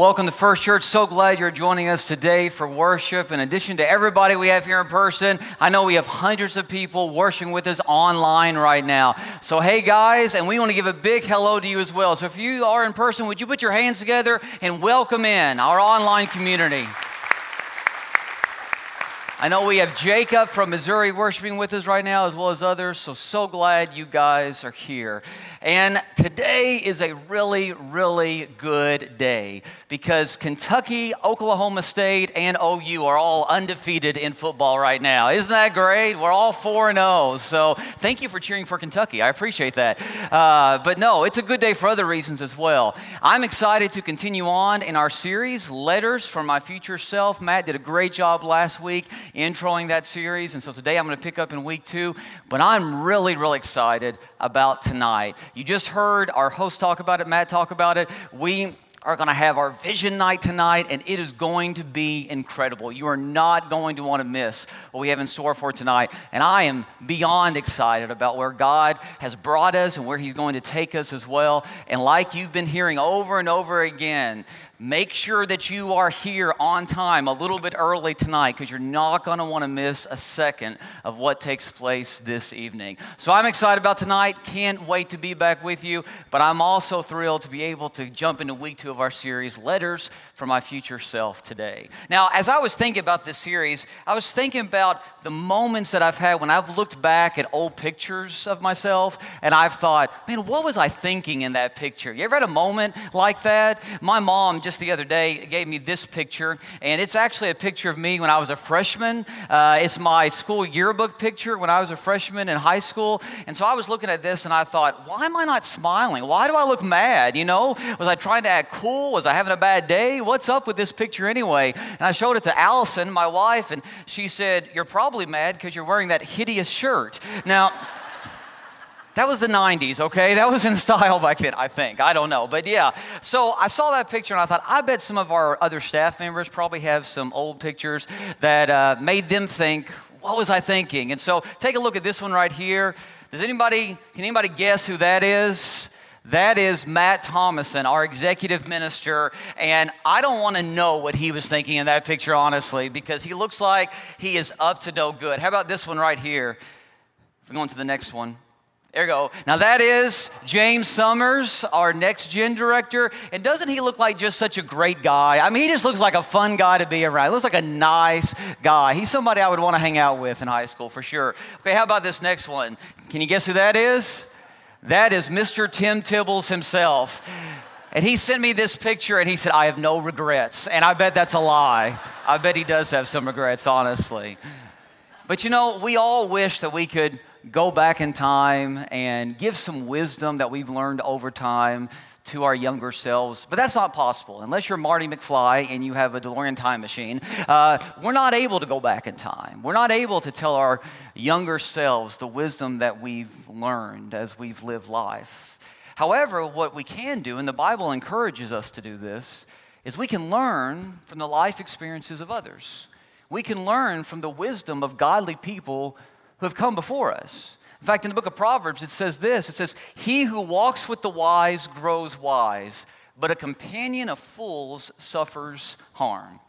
Welcome to First Church. So glad you're joining us today for worship. In addition to everybody we have here in person, I know we have hundreds of people worshiping with us online right now. So, hey guys, and we want to give a big hello to you as well. So, if you are in person, would you put your hands together and welcome in our online community? I know we have Jacob from Missouri worshiping with us right now, as well as others. So, so glad you guys are here. And today is a really, really good day because Kentucky, Oklahoma State, and OU are all undefeated in football right now. Isn't that great? We're all 4 0. So, thank you for cheering for Kentucky. I appreciate that. Uh, but no, it's a good day for other reasons as well. I'm excited to continue on in our series, Letters from My Future Self. Matt did a great job last week introing that series. And so today I'm going to pick up in week two. But I'm really, really excited about tonight. You just heard our host talk about it, Matt talk about it. We are going to have our vision night tonight, and it is going to be incredible. You are not going to want to miss what we have in store for tonight. And I am beyond excited about where God has brought us and where He's going to take us as well. And like you've been hearing over and over again, Make sure that you are here on time a little bit early tonight because you're not going to want to miss a second of what takes place this evening. So I'm excited about tonight. Can't wait to be back with you. But I'm also thrilled to be able to jump into week two of our series, Letters from My Future Self, today. Now, as I was thinking about this series, I was thinking about the moments that I've had when I've looked back at old pictures of myself and I've thought, man, what was I thinking in that picture? You ever had a moment like that? My mom just just the other day gave me this picture, and it's actually a picture of me when I was a freshman. Uh, it's my school yearbook picture when I was a freshman in high school. And so I was looking at this and I thought, why am I not smiling? Why do I look mad? You know, was I trying to act cool? Was I having a bad day? What's up with this picture anyway? And I showed it to Allison, my wife, and she said, You're probably mad because you're wearing that hideous shirt. Now, that was the 90s, okay? That was in style back then, I think. I don't know. But yeah, so I saw that picture and I thought, I bet some of our other staff members probably have some old pictures that uh, made them think, what was I thinking? And so take a look at this one right here. Does anybody, can anybody guess who that is? That is Matt Thomason, our executive minister. And I don't want to know what he was thinking in that picture, honestly, because he looks like he is up to no good. How about this one right here? If we go on to the next one. There you go. Now that is James Summers, our next gen director. And doesn't he look like just such a great guy? I mean, he just looks like a fun guy to be around. He looks like a nice guy. He's somebody I would want to hang out with in high school for sure. Okay, how about this next one? Can you guess who that is? That is Mr. Tim Tibbles himself. And he sent me this picture and he said, I have no regrets. And I bet that's a lie. I bet he does have some regrets, honestly. But you know, we all wish that we could go back in time and give some wisdom that we've learned over time to our younger selves. But that's not possible. Unless you're Marty McFly and you have a DeLorean time machine, uh, we're not able to go back in time. We're not able to tell our younger selves the wisdom that we've learned as we've lived life. However, what we can do, and the Bible encourages us to do this, is we can learn from the life experiences of others. We can learn from the wisdom of godly people who have come before us. In fact, in the book of Proverbs, it says this it says, He who walks with the wise grows wise, but a companion of fools suffers harm.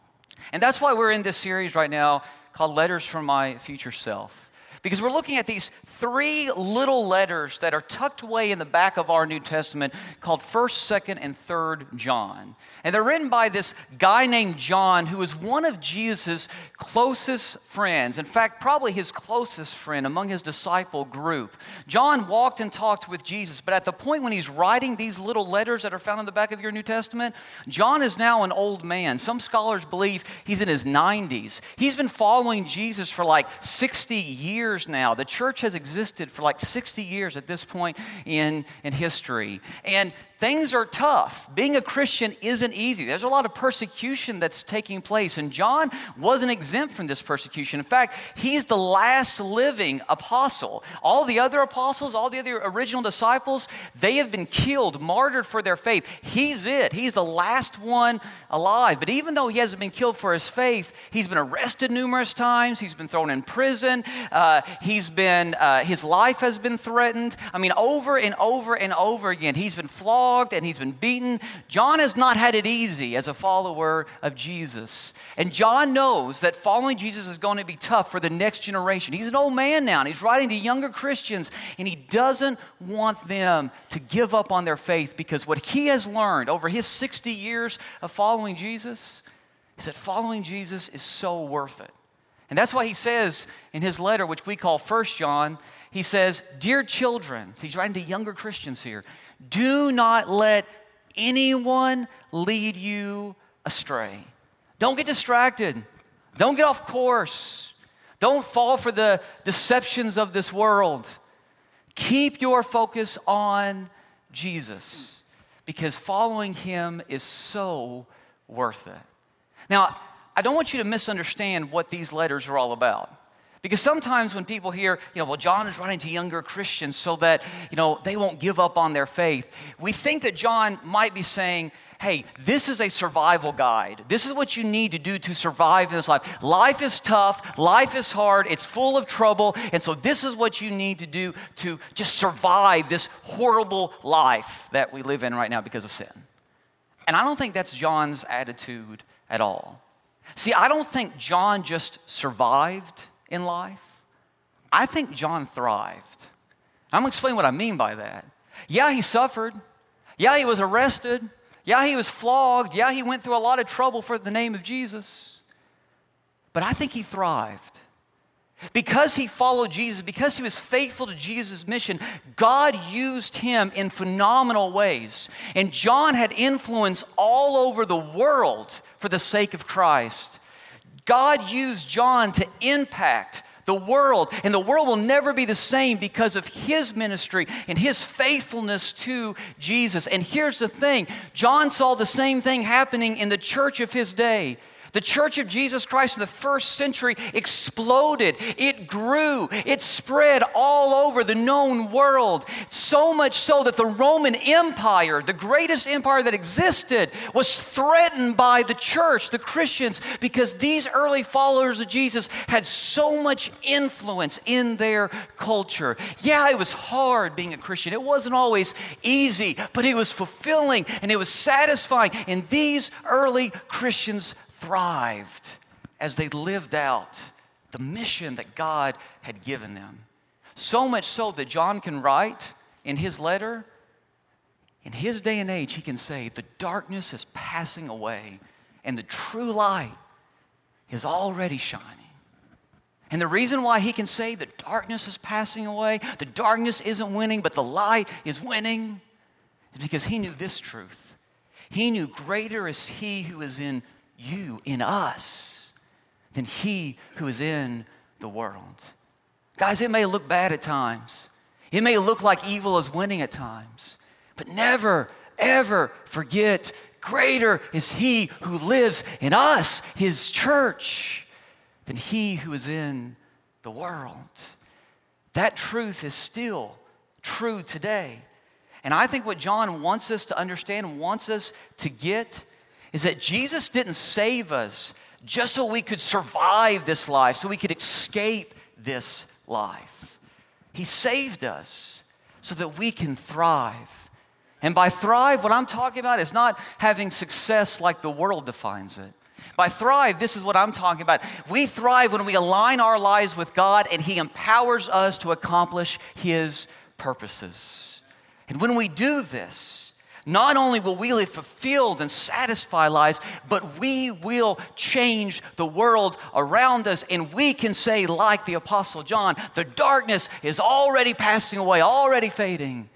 And that's why we're in this series right now called Letters from My Future Self. Because we're looking at these three little letters that are tucked away in the back of our New Testament called 1st, 2nd, and 3rd John. And they're written by this guy named John who is one of Jesus' closest friends. In fact, probably his closest friend among his disciple group. John walked and talked with Jesus, but at the point when he's writing these little letters that are found in the back of your New Testament, John is now an old man. Some scholars believe he's in his 90s. He's been following Jesus for like 60 years years now. The church has existed for like 60 years at this point in, in history. And things are tough. Being a Christian isn't easy. There's a lot of persecution that's taking place, and John wasn't exempt from this persecution. In fact, he's the last living apostle. All the other apostles, all the other original disciples, they have been killed, martyred for their faith. He's it. He's the last one alive. But even though he hasn't been killed for his faith, he's been arrested numerous times. He's been thrown in prison. Uh, he's been, uh, his life has been threatened. I mean, over and over and over again, he's been flogged flogged and he's been beaten. John has not had it easy as a follower of Jesus. And John knows that following Jesus is going to be tough for the next generation. He's an old man now and he's writing to younger Christians and he doesn't want them to give up on their faith because what he has learned over his 60 years of following Jesus is that following Jesus is so worth it. And that's why he says in his letter, which we call First John, he says, Dear children, he's writing to younger Christians here, do not let anyone lead you astray. Don't get distracted. Don't get off course. Don't fall for the deceptions of this world. Keep your focus on Jesus because following him is so worth it. Now, I don't want you to misunderstand what these letters are all about. Because sometimes when people hear, you know, well, John is writing to younger Christians so that, you know, they won't give up on their faith, we think that John might be saying, hey, this is a survival guide. This is what you need to do to survive in this life. Life is tough, life is hard, it's full of trouble, and so this is what you need to do to just survive this horrible life that we live in right now because of sin. And I don't think that's John's attitude at all. See, I don't think John just survived in life. I think John thrived. I'm gonna explain what I mean by that. Yeah, he suffered. Yeah, he was arrested. Yeah, he was flogged. Yeah, he went through a lot of trouble for the name of Jesus. But I think he thrived. Because he followed Jesus, because he was faithful to Jesus' mission, God used him in phenomenal ways. And John had influence all over the world for the sake of Christ. God used John to impact the world, and the world will never be the same because of his ministry and his faithfulness to Jesus. And here's the thing John saw the same thing happening in the church of his day. The church of Jesus Christ in the first century exploded. It grew. It spread all over the known world. So much so that the Roman Empire, the greatest empire that existed, was threatened by the church, the Christians, because these early followers of Jesus had so much influence in their culture. Yeah, it was hard being a Christian. It wasn't always easy, but it was fulfilling and it was satisfying. And these early Christians thrived as they lived out the mission that God had given them. So much so that John can write in his letter, in his day and age, he can say, The darkness is passing away, and the true light is already shining. And the reason why he can say the darkness is passing away, the darkness isn't winning, but the light is winning, is because he knew this truth. He knew greater is he who is in you in us than he who is in the world. Guys, it may look bad at times. It may look like evil is winning at times, but never, ever forget greater is he who lives in us, his church, than he who is in the world. That truth is still true today. And I think what John wants us to understand, wants us to get, is that Jesus didn't save us just so we could survive this life, so we could escape this life. He saved us so that we can thrive. And by thrive, what I'm talking about is not having success like the world defines it. By thrive, this is what I'm talking about. We thrive when we align our lives with God and He empowers us to accomplish His purposes. And when we do this, not only will we live fulfilled and satisfied lives, but we will change the world around us. And we can say, like the Apostle John, the darkness is already passing away, already fading,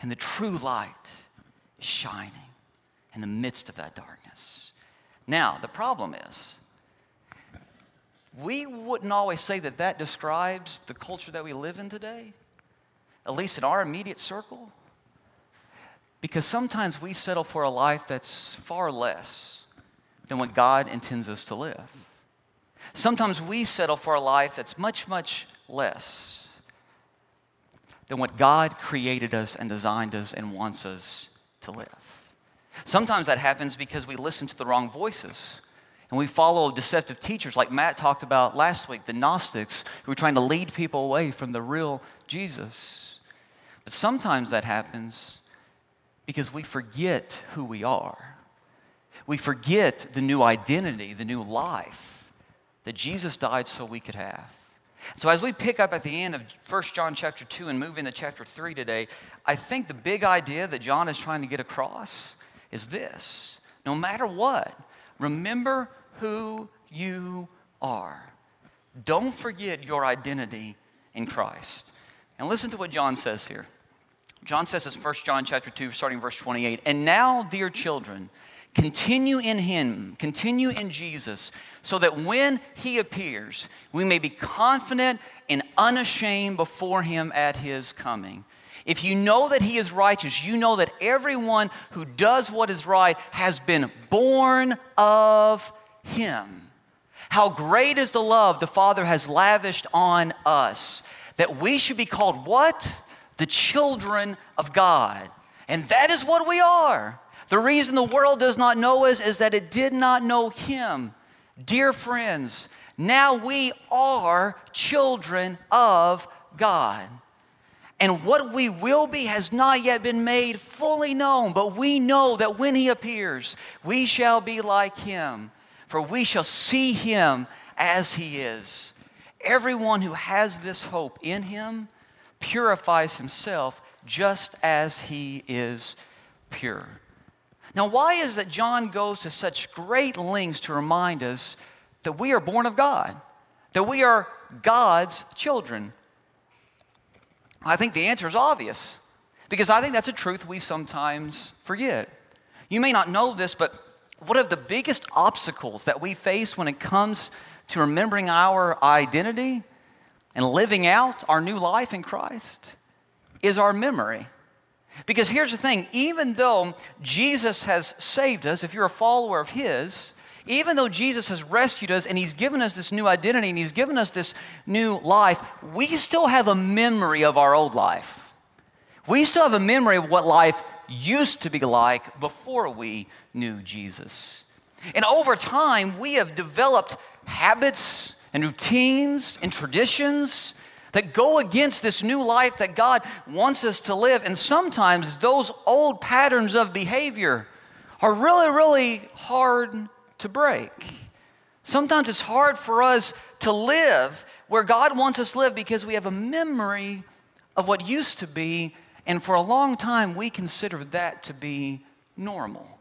and the true light is shining in the midst of that darkness. Now, the problem is, we wouldn't always say that that describes the culture that we live in today, at least in our immediate circle. Because sometimes we settle for a life that's far less than what God intends us to live. Sometimes we settle for a life that's much, much less than what God created us and designed us and wants us to live. Sometimes that happens because we listen to the wrong voices and we follow deceptive teachers like Matt talked about last week, the Gnostics, who are trying to lead people away from the real Jesus. But sometimes that happens because we forget who we are. We forget the new identity, the new life that Jesus died so we could have. So as we pick up at the end of 1 John chapter 2 and move into chapter 3 today, I think the big idea that John is trying to get across is this. No matter what, remember who you are. Don't forget your identity in Christ. And listen to what John says here. John says this 1 John chapter 2 starting verse 28. And now, dear children, continue in him, continue in Jesus, so that when he appears, we may be confident and unashamed before him at his coming. If you know that he is righteous, you know that everyone who does what is right has been born of him. How great is the love the Father has lavished on us that we should be called what? The children of God. And that is what we are. The reason the world does not know us is that it did not know Him. Dear friends, now we are children of God. And what we will be has not yet been made fully known, but we know that when He appears, we shall be like Him, for we shall see Him as He is. Everyone who has this hope in him purifies himself just as he is pure. Now, why is that John goes to such great lengths to remind us that we are born of God, that we are God's children? I think the answer is obvious because I think that's a truth we sometimes forget. You may not know this, but one of the biggest obstacles that we face when it comes to remembering our identity and living out our new life in Christ is our memory. Because here's the thing even though Jesus has saved us, if you're a follower of His, even though Jesus has rescued us and He's given us this new identity and He's given us this new life, we still have a memory of our old life. We still have a memory of what life used to be like before we knew Jesus. And over time, we have developed habits and routines and traditions that go against this new life that God wants us to live. And sometimes those old patterns of behavior are really, really hard to break. Sometimes it's hard for us to live where God wants us to live because we have a memory of what used to be, and for a long time we consider that to be normal.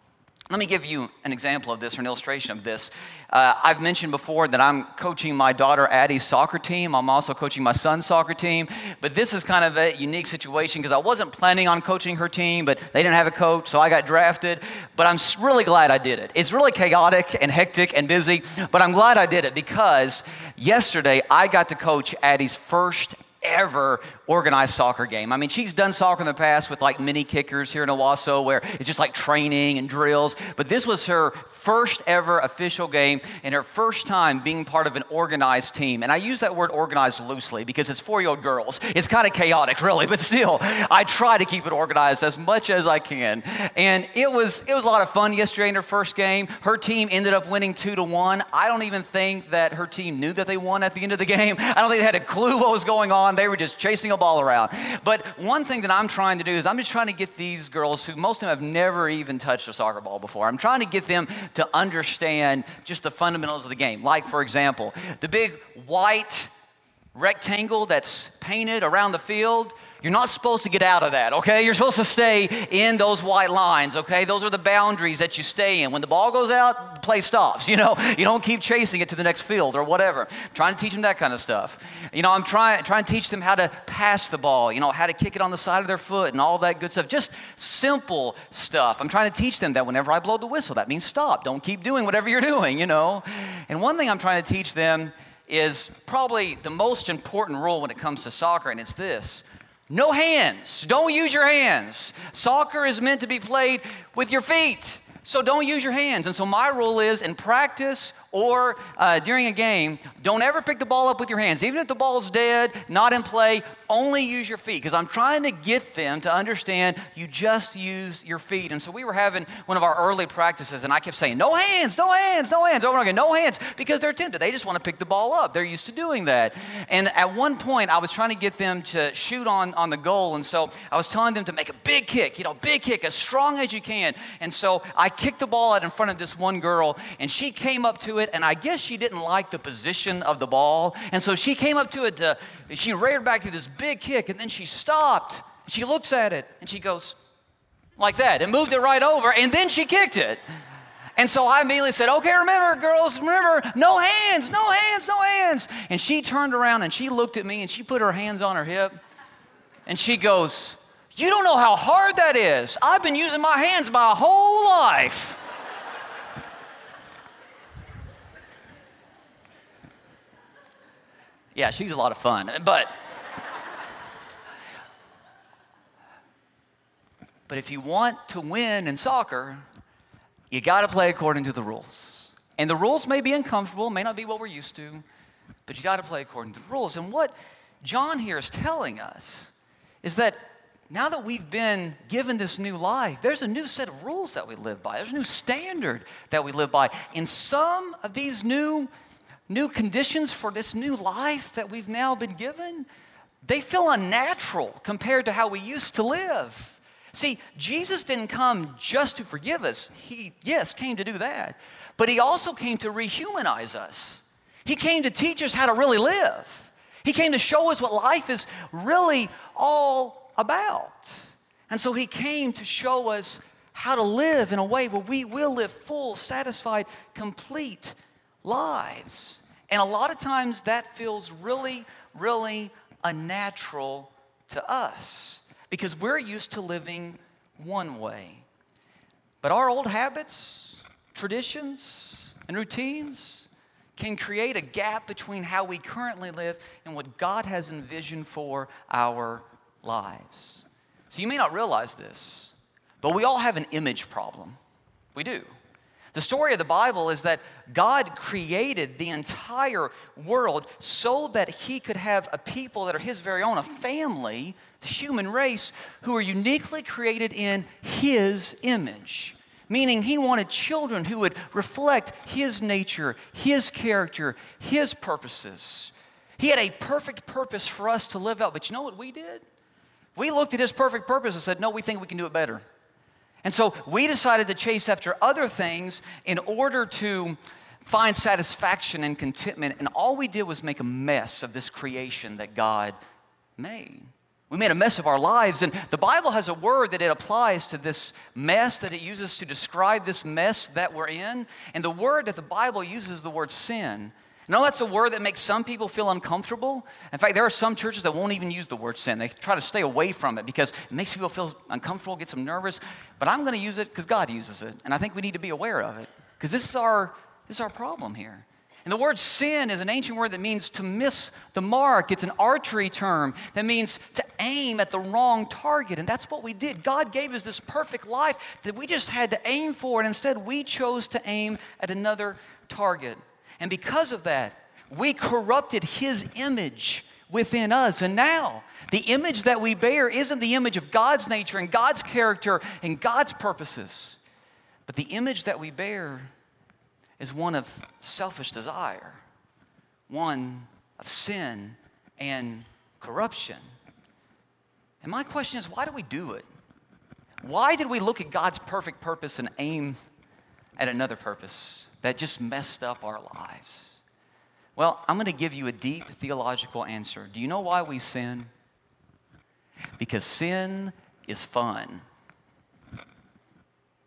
Let me give you an example of this or an illustration of this. Uh, I've mentioned before that I'm coaching my daughter Addie's soccer team. I'm also coaching my son's soccer team. But this is kind of a unique situation because I wasn't planning on coaching her team, but they didn't have a coach, so I got drafted. But I'm really glad I did it. It's really chaotic and hectic and busy, but I'm glad I did it because yesterday I got to coach Addie's first ever organized soccer game. I mean, she's done soccer in the past with like mini kickers here in Owasso where it's just like training and drills, but this was her first ever official game and her first time being part of an organized team. And I use that word organized loosely because it's four year old girls. It's kind of chaotic, really, but still, I try to keep it organized as much as I can. And it was, it was a lot of fun yesterday in her first game. Her team ended up winning two to one. I don't even think that her team knew that they won at the end of the game. I don't think they had a clue what was going on on. They were just chasing a ball around. But one thing that I'm trying to do is I'm just trying to get these girls who most of them have never even touched a soccer ball before. I'm trying to get them to understand just the fundamentals of the game. Like, for example, the big white rectangle that's painted around the field you're not supposed to get out of that, okay? You're supposed to stay in those white lines, okay? Those are the boundaries that you stay in. When the ball goes out, the play stops, you know? You don't keep chasing it to the next field or whatever. I'm trying to teach them that kind of stuff. You know, I'm trying, trying to teach them how to pass the ball, you know, how to kick it on the side of their foot and all that good stuff. Just simple stuff. I'm trying to teach them that whenever I blow the whistle, that means stop. Don't keep doing whatever you're doing, you know? And one thing I'm trying to teach them is probably the most important rule when it comes to soccer, and it's this no hands. Don't use your hands. Soccer is meant to be played with your feet. So don't use your hands. And so my rule is in practice or uh, during a game, don't ever pick the ball up with your hands. Even if the ball's dead, not in play, only use your feet. Because I'm trying to get them to understand you just use your feet. And so we were having one of our early practices, and I kept saying, no hands, no hands, no hands, over and over again, no hands, because they're tempted. They just want to pick the ball up. They're used to doing that. And at one point, I was trying to get them to shoot on, on the goal. And so I was telling them to make a big kick, you know, big kick, as strong as you can. And so I kicked the ball out in front of this one girl, and she came up to it, and I guess she didn't like the position of the ball. And so she came up to it, to, she reared back to this big kick, and then she stopped. She looks at it, and she goes, like that, and moved it right over, and then she kicked it. And so I immediately said, Okay, remember, girls, remember, no hands, no hands, no hands. And she turned around and she looked at me and she put her hands on her hip and she goes, You don't know how hard that is. I've been using my hands my whole life. Yeah, she's a lot of fun. But But if you want to win in soccer, you got to play according to the rules. And the rules may be uncomfortable, may not be what we're used to, but you got to play according to the rules. And what John here is telling us is that now that we've been given this new life, there's a new set of rules that we live by. There's a new standard that we live by. And some of these new new conditions for this new life that we've now been given, they feel unnatural compared to how we used to live. See, Jesus didn't come just to forgive us. He, yes, came to do that. But he also came to rehumanize us. He came to teach us how to really live. He came to show us what life is really all about. And so he came to show us how to live in a way where we will live full, satisfied, complete lives. And a lot of times that feels really, really unnatural to us because we're used to living one way. But our old habits, traditions, and routines can create a gap between how we currently live and what God has envisioned for our lives. So you may not realize this, but we all have an image problem. We do. The story of the Bible is that God created the entire world so that He could have a people that are His very own, a family, the human race, who are uniquely created in His image. Meaning, He wanted children who would reflect His nature, His character, His purposes. He had a perfect purpose for us to live out. But you know what we did? We looked at His perfect purpose and said, No, we think we can do it better. And so we decided to chase after other things in order to find satisfaction and contentment. And all we did was make a mess of this creation that God made. We made a mess of our lives. And the Bible has a word that it applies to this mess that it uses to describe this mess that we're in. And the word that the Bible uses the word sin. No, that's a word that makes some people feel uncomfortable. In fact, there are some churches that won't even use the word sin. They try to stay away from it because it makes people feel uncomfortable, gets them nervous. But I'm going to use it because God uses it. And I think we need to be aware of it because this is our, this is our problem here. And the word sin is an ancient word that means to miss the mark. It's an archery term that means to aim at the wrong target. And that's what we did. God gave us this perfect life that we just had to aim for, and instead we chose to aim at another target. And because of that, we corrupted his image within us. And now, the image that we bear isn't the image of God's nature and God's character and God's purposes, but the image that we bear is one of selfish desire, one of sin and corruption. And my question is why do we do it? Why did we look at God's perfect purpose and aim at another purpose? That just messed up our lives? Well, I'm going to give you a deep theological answer. Do you know why we sin? Because sin is fun.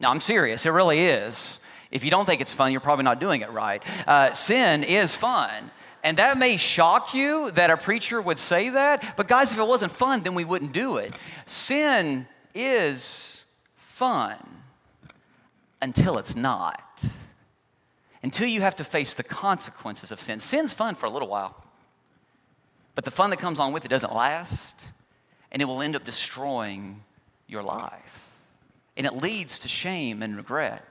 Now, I'm serious, it really is. If you don't think it's fun, you're probably not doing it right. Uh, sin is fun. And that may shock you that a preacher would say that, but guys, if it wasn't fun, then we wouldn't do it. Sin is fun until it's not until you have to face the consequences of sin. Sin's fun for a little while, but the fun that comes on with it doesn't last, and it will end up destroying your life. And it leads to shame and regret.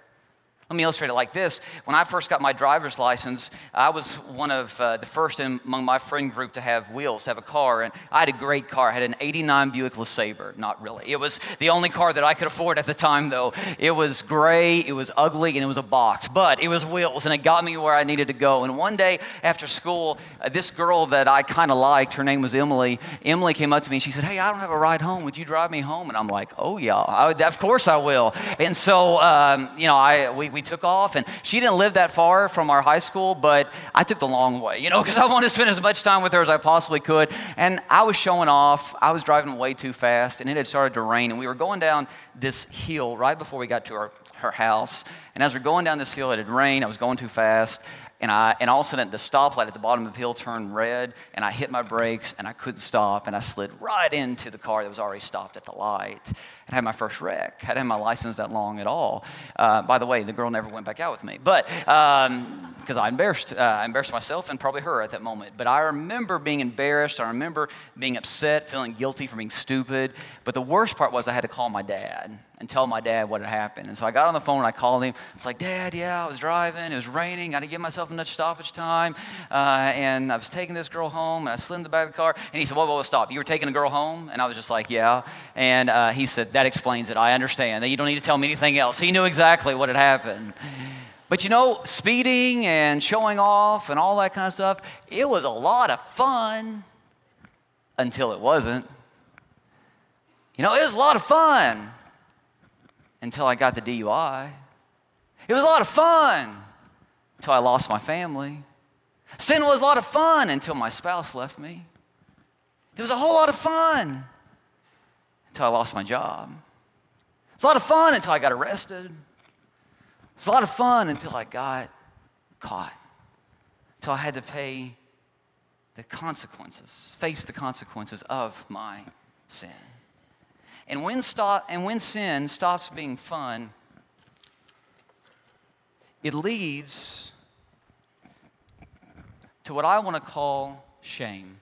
Let me illustrate it like this. When I first got my driver's license, I was one of uh, the first in, among my friend group to have wheels, to have a car. And I had a great car. I had an 89 Buick LeSabre. Not really. It was the only car that I could afford at the time, though. It was gray, it was ugly, and it was a box. But it was wheels, and it got me where I needed to go. And one day after school, uh, this girl that I kind of liked, her name was Emily, Emily came up to me and she said, Hey, I don't have a ride home. Would you drive me home? And I'm like, Oh, yeah, I, of course I will. And so, um, you know, I, we, we took off, and she didn't live that far from our high school, but I took the long way, you know, because I wanted to spend as much time with her as I possibly could. And I was showing off. I was driving way too fast, and it had started to rain, and we were going down this hill right before we got to our her house. And as we're going down this hill, it had rained. I was going too fast. And, I, and all of a sudden, the stoplight at the bottom of the hill turned red, and I hit my brakes, and I couldn't stop, and I slid right into the car that was already stopped at the light. And had my first wreck. I hadn't had my license that long at all. Uh, by the way, the girl never went back out with me, but because um, I embarrassed, uh, I embarrassed myself and probably her at that moment. But I remember being embarrassed. I remember being upset, feeling guilty for being stupid. But the worst part was I had to call my dad and tell my dad what had happened. And so I got on the phone and I called him. It's like, Dad, yeah, I was driving. It was raining. I to give myself enough stoppage time. Uh, and I was taking this girl home and I slid in the back of the car. And he said, Whoa, whoa, whoa, stop. You were taking a girl home? And I was just like, Yeah. And uh, he said, That explains it. I understand. That you don't need to tell me anything else. He knew exactly what had happened. But you know, speeding and showing off and all that kind of stuff, it was a lot of fun until it wasn't. You know, it was a lot of fun until I got the DUI. It was a lot of fun until I lost my family. Sin was a lot of fun until my spouse left me. It was a whole lot of fun until I lost my job. It's a lot of fun until I got arrested. It's a lot of fun until I got caught, until I had to pay the consequences, face the consequences of my sin. And when, stop, and when sin stops being fun, it leads to what I want to call shame.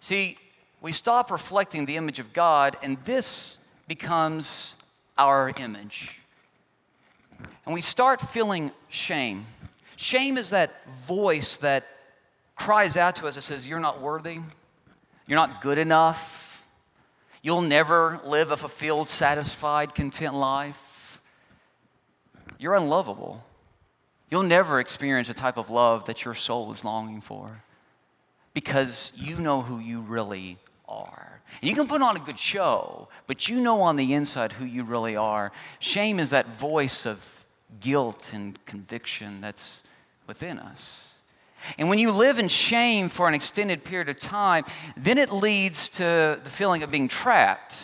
See, we stop reflecting the image of God, and this becomes our image. And we start feeling shame. Shame is that voice that cries out to us that says, You're not worthy, you're not good enough, You'll never live a fulfilled, satisfied, content life. You're unlovable. You'll never experience a type of love that your soul is longing for because you know who you really are. And you can put on a good show, but you know on the inside who you really are. Shame is that voice of guilt and conviction that's within us. And when you live in shame for an extended period of time, then it leads to the feeling of being trapped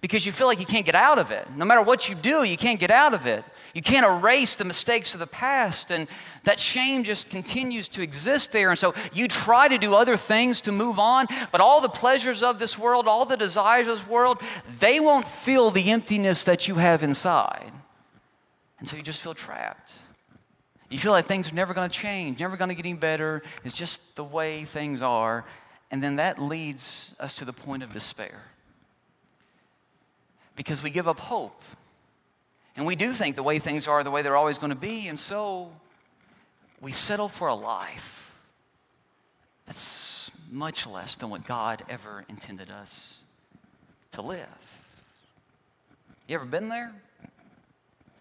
because you feel like you can't get out of it. No matter what you do, you can't get out of it. You can't erase the mistakes of the past, and that shame just continues to exist there. And so you try to do other things to move on, but all the pleasures of this world, all the desires of this world, they won't fill the emptiness that you have inside. And so you just feel trapped. You feel like things are never going to change, never going to get any better. It's just the way things are. And then that leads us to the point of despair. Because we give up hope. And we do think the way things are the way they're always going to be. And so we settle for a life that's much less than what God ever intended us to live. You ever been there?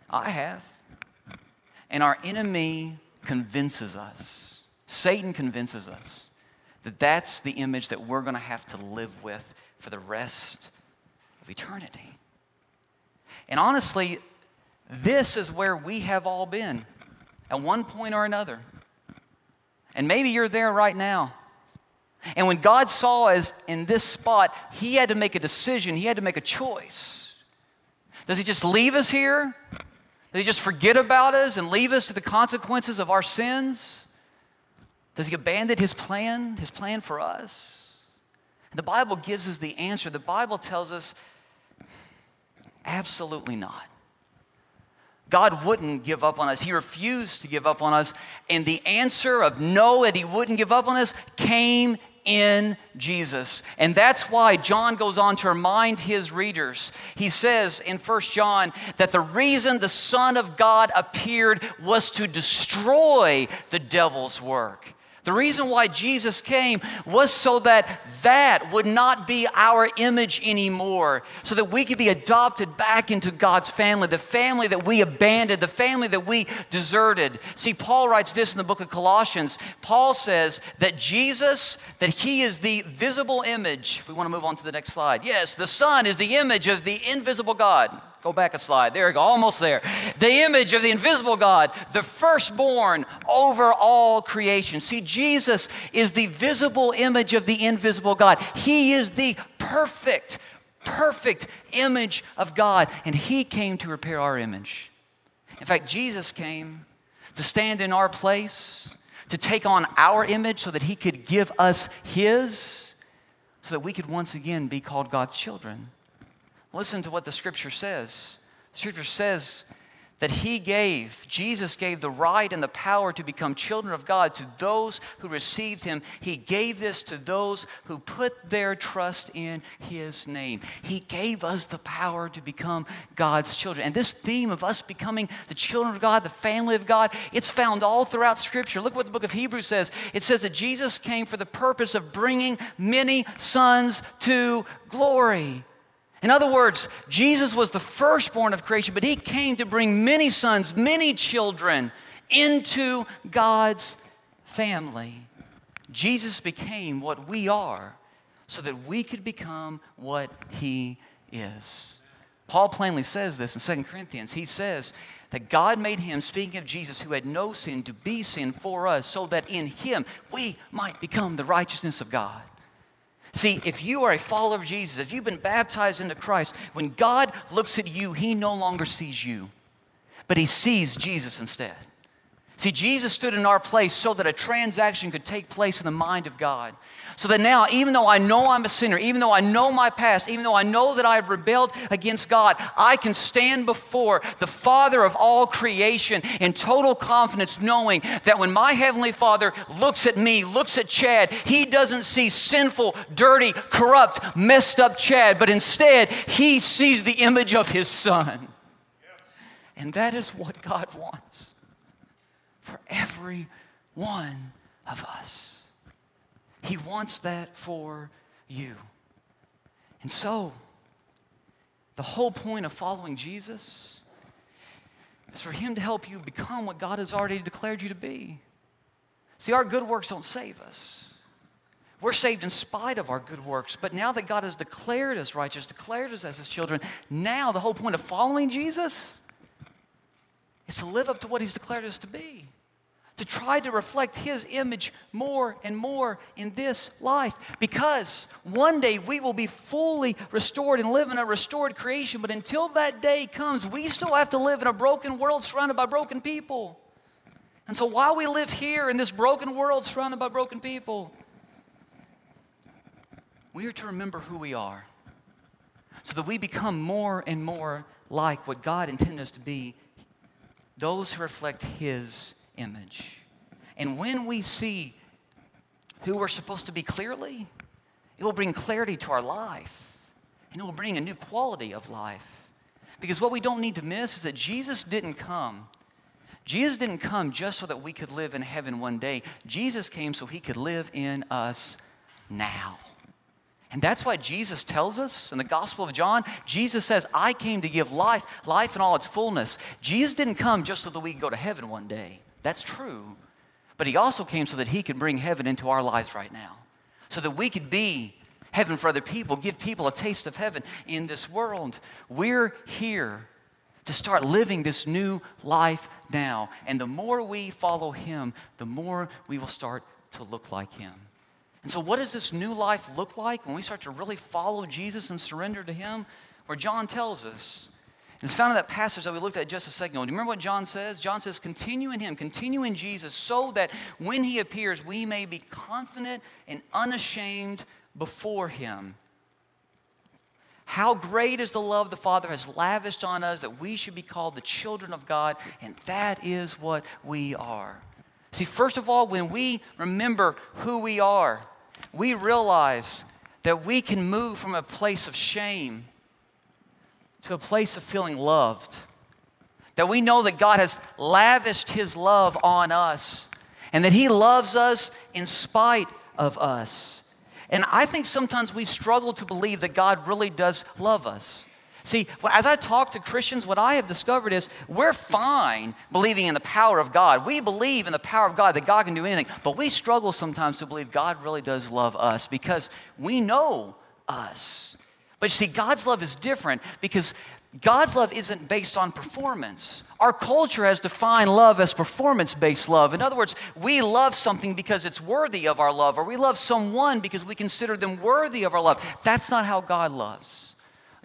I have. And our enemy convinces us, Satan convinces us, that that's the image that we're going to have to live with for the rest of eternity. And honestly, this is where we have all been at one point or another. And maybe you're there right now. And when God saw us in this spot, He had to make a decision, He had to make a choice. Does He just leave us here? Does he just forget about us and leave us to the consequences of our sins? Does he abandon his plan, his plan for us? The Bible gives us the answer. The Bible tells us absolutely not. God wouldn't give up on us. He refused to give up on us. And the answer of no, that He wouldn't give up on us, came in Jesus. And that's why John goes on to remind his readers. He says in 1 John that the reason the Son of God appeared was to destroy the devil's work. The reason why Jesus came was so that that would not be our image anymore, so that we could be adopted back into God's family, the family that we abandoned, the family that we deserted. See, Paul writes this in the book of Colossians. Paul says that Jesus, that he is the visible image. If we want to move on to the next slide. Yes, the Son is the image of the invisible God. Go back a slide. There we go, almost there. The image of the invisible God, the firstborn over all creation. See, Jesus is the visible image of the invisible God. He is the perfect, perfect image of God, and He came to repair our image. In fact, Jesus came to stand in our place, to take on our image so that He could give us His, so that we could once again be called God's children. Listen to what the scripture says. The scripture says that he gave, Jesus gave the right and the power to become children of God to those who received him. He gave this to those who put their trust in his name. He gave us the power to become God's children. And this theme of us becoming the children of God, the family of God, it's found all throughout Scripture. Look what the book of Hebrews says. It says that Jesus came for the purpose of bringing many sons to glory. In other words, Jesus was the firstborn of creation, but he came to bring many sons, many children into God's family. Jesus became what we are so that we could become what he is. Paul plainly says this in 2 Corinthians. He says that God made him, speaking of Jesus, who had no sin, to be sin for us, so that in him we might become the righteousness of God. See, if you are a follower of Jesus, if you've been baptized into Christ, when God looks at you, he no longer sees you, but he sees Jesus instead. See, Jesus stood in our place so that a transaction could take place in the mind of God. So that now, even though I know I'm a sinner, even though I know my past, even though I know that I have rebelled against God, I can stand before the Father of all creation in total confidence, knowing that when my Heavenly Father looks at me, looks at Chad, He doesn't see sinful, dirty, corrupt, messed up Chad, but instead, He sees the image of His Son. And that is what God wants for every one of us. He wants that for you. And so, the whole point of following Jesus is for Him to help you become what God has already declared you to be. See, our good works don't save us. We're saved in spite of our good works. But now that God has declared us righteous, declared us as His children, now the whole point of following Jesus is to live up to what He's declared us to be to try to reflect His image more and more in this life. Because one day we will be fully restored and live in a restored creation. But until that day comes, we still have to live in a broken world surrounded by broken people. And so while we live here in this broken world surrounded by broken people, we are to remember who we are so that we become more and more like what God intended us to be those who reflect His image. And when we see who we're supposed to be clearly, it will bring clarity to our life and it will bring a new quality of life. Because what we don't need to miss is that Jesus didn't come. Jesus didn't come just so that we could live in heaven one day. Jesus came so he could live in us now. And that's why Jesus tells us in the Gospel of John, Jesus says, I came to give life, life in all its fullness. Jesus didn't come just so that we could go to heaven one day. That's true. But he also came so that he could bring heaven into our lives right now, so that we could be heaven for other people, give people a taste of heaven in this world. We're here to start living this new life now. And the more we follow him, the more we will start to look like him. And so, what does this new life look like when we start to really follow Jesus and surrender to him? Where John tells us it's found in that passage that we looked at just a second ago. Do you remember what John says? John says, Continue in Him, continue in Jesus, so that when He appears, we may be confident and unashamed before Him. How great is the love the Father has lavished on us that we should be called the children of God, and that is what we are. See, first of all, when we remember who we are, we realize that we can move from a place of shame to a place of feeling loved. That we know that God has lavished His love on us and that He loves us in spite of us. And I think sometimes we struggle to believe that God really does love us. See, as I talk to Christians, what I have discovered is we're fine believing in the power of God. We believe in the power of God, that God can do anything, but we struggle sometimes to believe God really does love us because we know us. But you see, God's love is different because God's love isn't based on performance. Our culture has defined love as performance based love. In other words, we love something because it's worthy of our love, or we love someone because we consider them worthy of our love. That's not how God loves.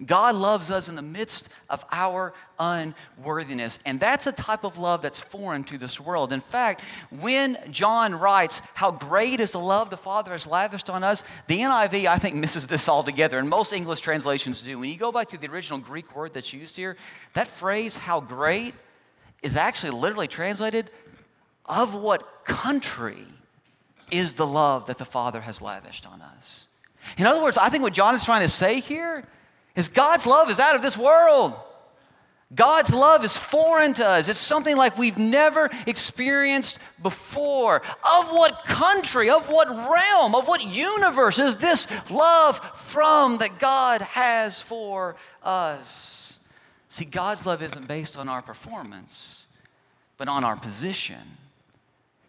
God loves us in the midst of our unworthiness. And that's a type of love that's foreign to this world. In fact, when John writes, How great is the love the Father has lavished on us, the NIV, I think, misses this altogether. And most English translations do. When you go back to the original Greek word that's used here, that phrase, how great, is actually literally translated, of what country is the love that the Father has lavished on us. In other words, I think what John is trying to say here is God's love is out of this world. God's love is foreign to us. It's something like we've never experienced before. Of what country, of what realm, of what universe is this love from that God has for us? See, God's love isn't based on our performance, but on our position.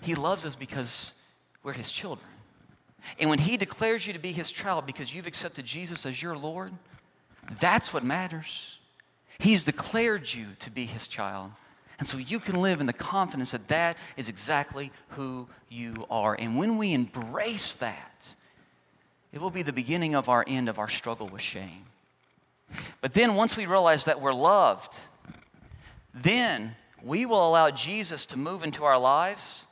He loves us because we're His children. And when He declares you to be His child because you've accepted Jesus as your Lord, that's what matters. He's declared you to be his child. And so you can live in the confidence that that is exactly who you are. And when we embrace that, it will be the beginning of our end of our struggle with shame. But then once we realize that we're loved, then we will allow Jesus to move into our lives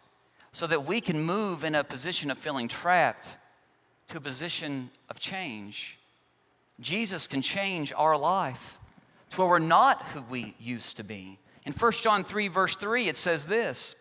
so that we can move in a position of feeling trapped to a position of change Jesus can change our life to where we're not who we used to be. In 1 John 3, verse 3, it says this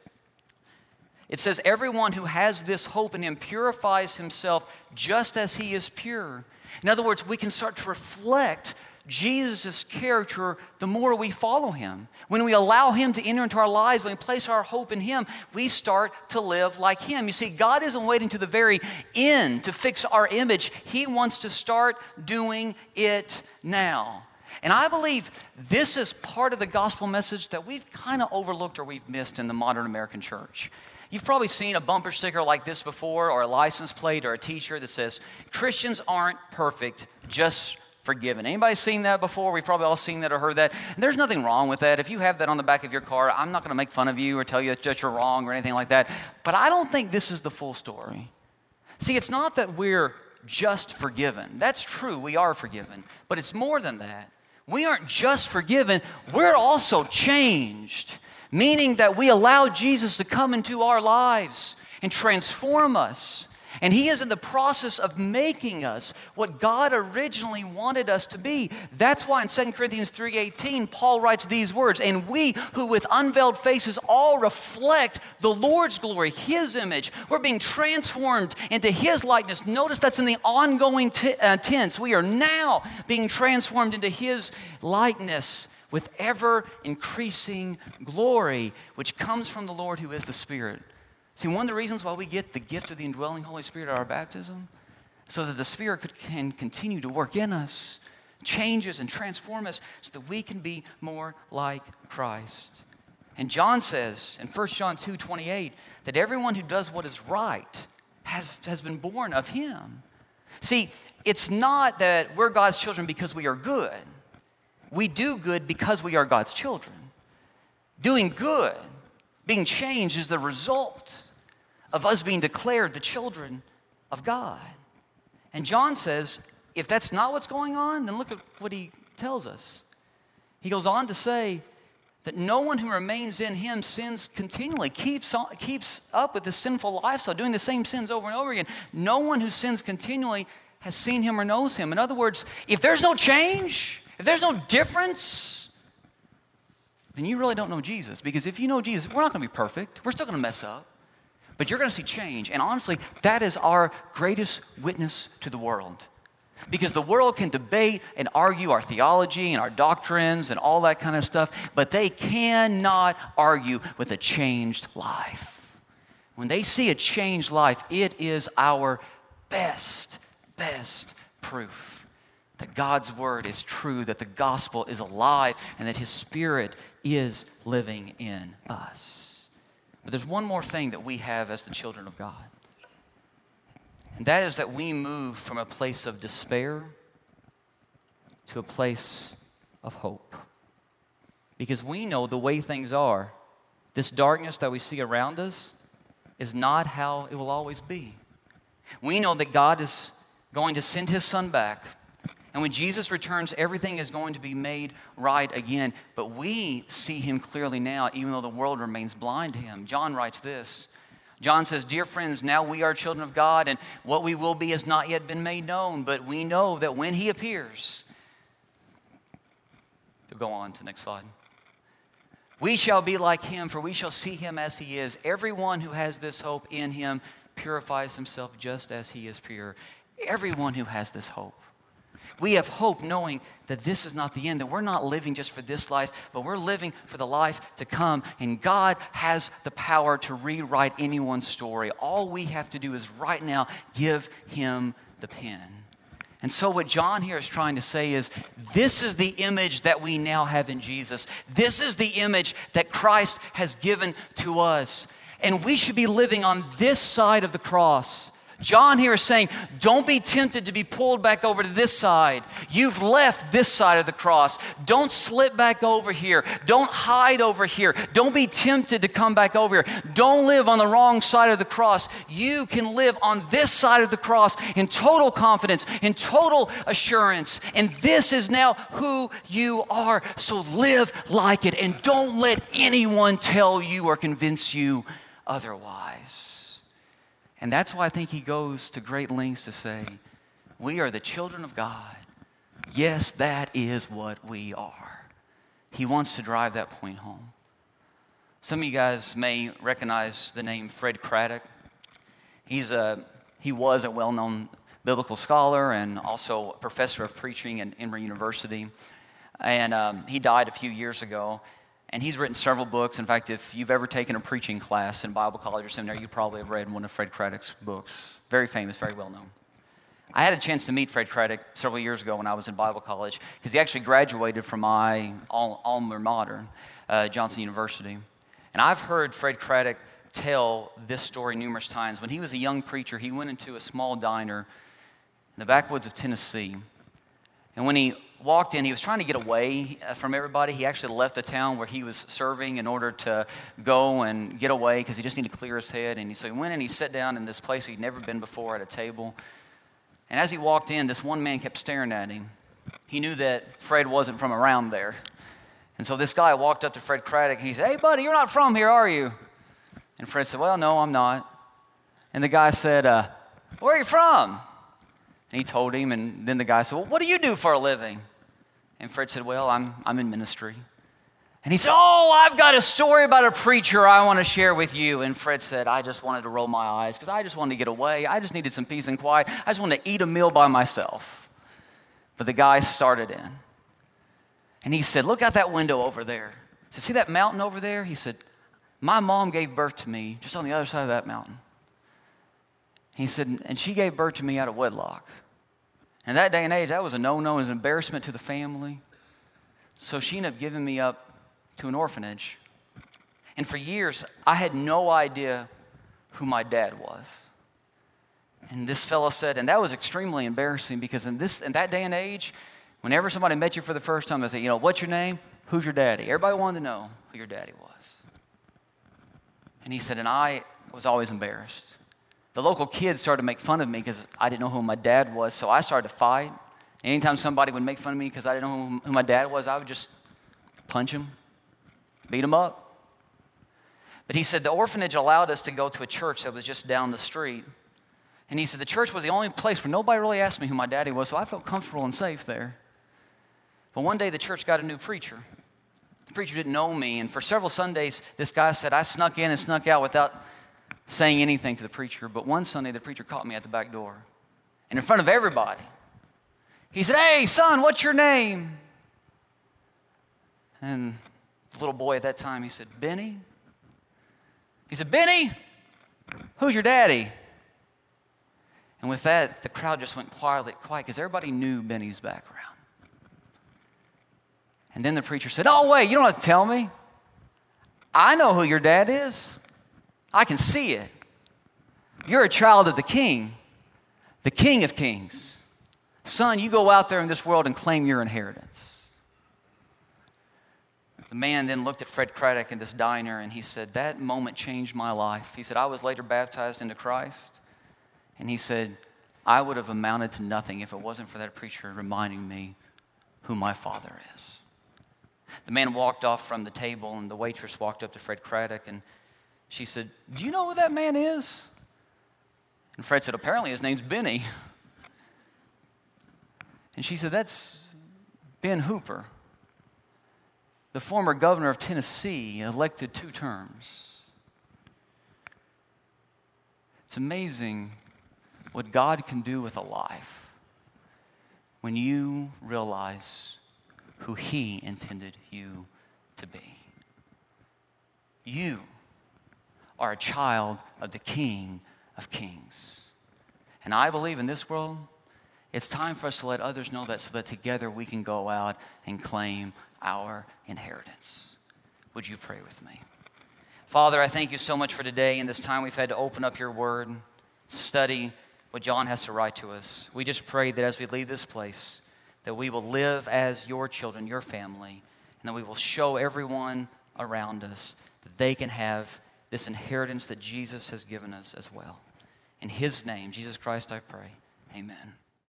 It says, Everyone who has this hope in him purifies himself just as he is pure. In other words, we can start to reflect Jesus' character the more we follow him. When we allow him to enter into our lives, when we place our hope in him, we start to live like him. You see, God isn't waiting to the very end to fix our image, he wants to start doing it now. And I believe this is part of the gospel message that we've kind of overlooked or we've missed in the modern American church. You've probably seen a bumper sticker like this before, or a license plate, or a t shirt that says, Christians aren't perfect, just forgiven. Anybody seen that before? We've probably all seen that or heard that. And there's nothing wrong with that. If you have that on the back of your car, I'm not going to make fun of you or tell you that you're wrong or anything like that. But I don't think this is the full story. See, it's not that we're just forgiven. That's true, we are forgiven. But it's more than that. We aren't just forgiven, we're also changed, meaning that we allow Jesus to come into our lives and transform us and He is in the process of making us what God originally wanted us to be. That's why in 2 Corinthians 3:18, Paul writes these words, and we who with unveiled faces all reflect the Lord's glory, His image, we're being transformed into His likeness. Notice that's in the ongoing t- uh, tense. We are now being transformed into His likeness with ever increasing glory, which comes from the Lord who is the Spirit. See, one of the reasons why we get the gift of the indwelling Holy Spirit at our baptism, so that the Spirit could, can continue to work in us, change us, and transform us so that we can be more like Christ. And John says in 1 John 2 28 that everyone who does what is right has, has been born of Him. See, it's not that we're God's children because we are good. We do good because we are God's children. Doing good, being changed, is the result of us being declared the children of God. And John says, if that's not what's going on, then look at what he tells us. He goes on to say that no one who remains in him sins continually, keeps, on, keeps up with the sinful lifestyle, doing the same sins over and over again. No one who sins continually has seen him or knows him. In other words, if there's no change, if there's no difference, then you really don't know Jesus. Because if you know Jesus, we're not going to be perfect. We're still going to mess up. But you're going to see change. And honestly, that is our greatest witness to the world. Because the world can debate and argue our theology and our doctrines and all that kind of stuff, but they cannot argue with a changed life. When they see a changed life, it is our best, best proof that God's word is true, that the gospel is alive, and that his spirit is living in us. But there's one more thing that we have as the children of God. And that is that we move from a place of despair to a place of hope. Because we know the way things are, this darkness that we see around us is not how it will always be. We know that God is going to send his son back. And when Jesus returns, everything is going to be made right again. But we see him clearly now, even though the world remains blind to him. John writes this John says, Dear friends, now we are children of God, and what we will be has not yet been made known, but we know that when he appears, to go on to the next slide. We shall be like him, for we shall see him as he is. Everyone who has this hope in him purifies himself just as he is pure. Everyone who has this hope. We have hope knowing that this is not the end, that we're not living just for this life, but we're living for the life to come. And God has the power to rewrite anyone's story. All we have to do is right now give Him the pen. And so, what John here is trying to say is this is the image that we now have in Jesus. This is the image that Christ has given to us. And we should be living on this side of the cross John here is saying, don't be tempted to be pulled back over to this side. You've left this side of the cross. Don't slip back over here. Don't hide over here. Don't be tempted to come back over here. Don't live on the wrong side of the cross. You can live on this side of the cross in total confidence, in total assurance. And this is now who you are. So live like it and don't let anyone tell you or convince you otherwise. And that's why I think he goes to great lengths to say, We are the children of God. Yes, that is what we are. He wants to drive that point home. Some of you guys may recognize the name Fred Craddock. He's a, he was a well known biblical scholar and also a professor of preaching at Emory University. And um, he died a few years ago. And he's written several books. In fact, if you've ever taken a preaching class in Bible college or seminary, you probably have read one of Fred Craddock's books. Very famous, very well known. I had a chance to meet Fred Craddock several years ago when I was in Bible college because he actually graduated from my alma mater, uh, Johnson University. And I've heard Fred Craddock tell this story numerous times. When he was a young preacher, he went into a small diner in the backwoods of Tennessee. And when he walked in, he was trying to get away uh, from everybody. He actually left the town where he was serving in order to go and get away because he just needed to clear his head. And so he went and he sat down in this place he'd never been before at a table. And as he walked in, this one man kept staring at him. He knew that Fred wasn't from around there. And so this guy walked up to Fred Craddock and he said, Hey, buddy, you're not from here, are you? And Fred said, Well, no, I'm not. And the guy said, uh, Where are you from? And he told him, and then the guy said, Well, what do you do for a living? And Fred said, Well, I'm, I'm in ministry. And he said, Oh, I've got a story about a preacher I want to share with you. And Fred said, I just wanted to roll my eyes because I just wanted to get away. I just needed some peace and quiet. I just wanted to eat a meal by myself. But the guy started in. And he said, Look out that window over there. He said, See that mountain over there? He said, My mom gave birth to me just on the other side of that mountain. He said, And she gave birth to me out of wedlock. In that day and age, that was a no no, it was an embarrassment to the family. So she ended up giving me up to an orphanage. And for years, I had no idea who my dad was. And this fellow said, and that was extremely embarrassing because in, this, in that day and age, whenever somebody met you for the first time, they say, you know, what's your name? Who's your daddy? Everybody wanted to know who your daddy was. And he said, and I was always embarrassed the local kids started to make fun of me because I didn't know who my dad was. So I started to fight. Anytime somebody would make fun of me because I didn't know who my dad was, I would just punch him, beat him up. But he said the orphanage allowed us to go to a church that was just down the street. And he said the church was the only place where nobody really asked me who my daddy was, so I felt comfortable and safe there. But one day the church got a new preacher. The preacher didn't know me, and for several Sundays, this guy said I snuck in and snuck out without saying anything to the preacher, but one Sunday the preacher caught me at the back door. And in front of everybody, he said, Hey, son, what's your name? And the little boy at that time, he said, Benny. He said, Benny, who's your daddy? And with that, the crowd just went quietly, quiet because everybody knew Benny's background. And then the preacher said, Oh, wait, you don't have to tell me. I know who your dad is. I can see it. You're a child of the king, the king of kings. Son, you go out there in this world and claim your inheritance. The man then looked at Fred Craddock in this diner and he said, That moment changed my life. He said, I was later baptized into Christ. And he said, I would have amounted to nothing if it wasn't for that preacher reminding me who my father is. The man walked off from the table, and the waitress walked up to Fred Craddock and she said, Do you know who that man is? And Fred said, Apparently his name's Benny. And she said, That's Ben Hooper, the former governor of Tennessee, elected two terms. It's amazing what God can do with a life when you realize who He intended you to be. You are a child of the King of Kings. And I believe in this world, it's time for us to let others know that so that together we can go out and claim our inheritance. Would you pray with me? Father, I thank you so much for today and this time we've had to open up your word, study what John has to write to us. We just pray that as we leave this place, that we will live as your children, your family, and that we will show everyone around us that they can have this inheritance that Jesus has given us as well. In his name, Jesus Christ, I pray. Amen.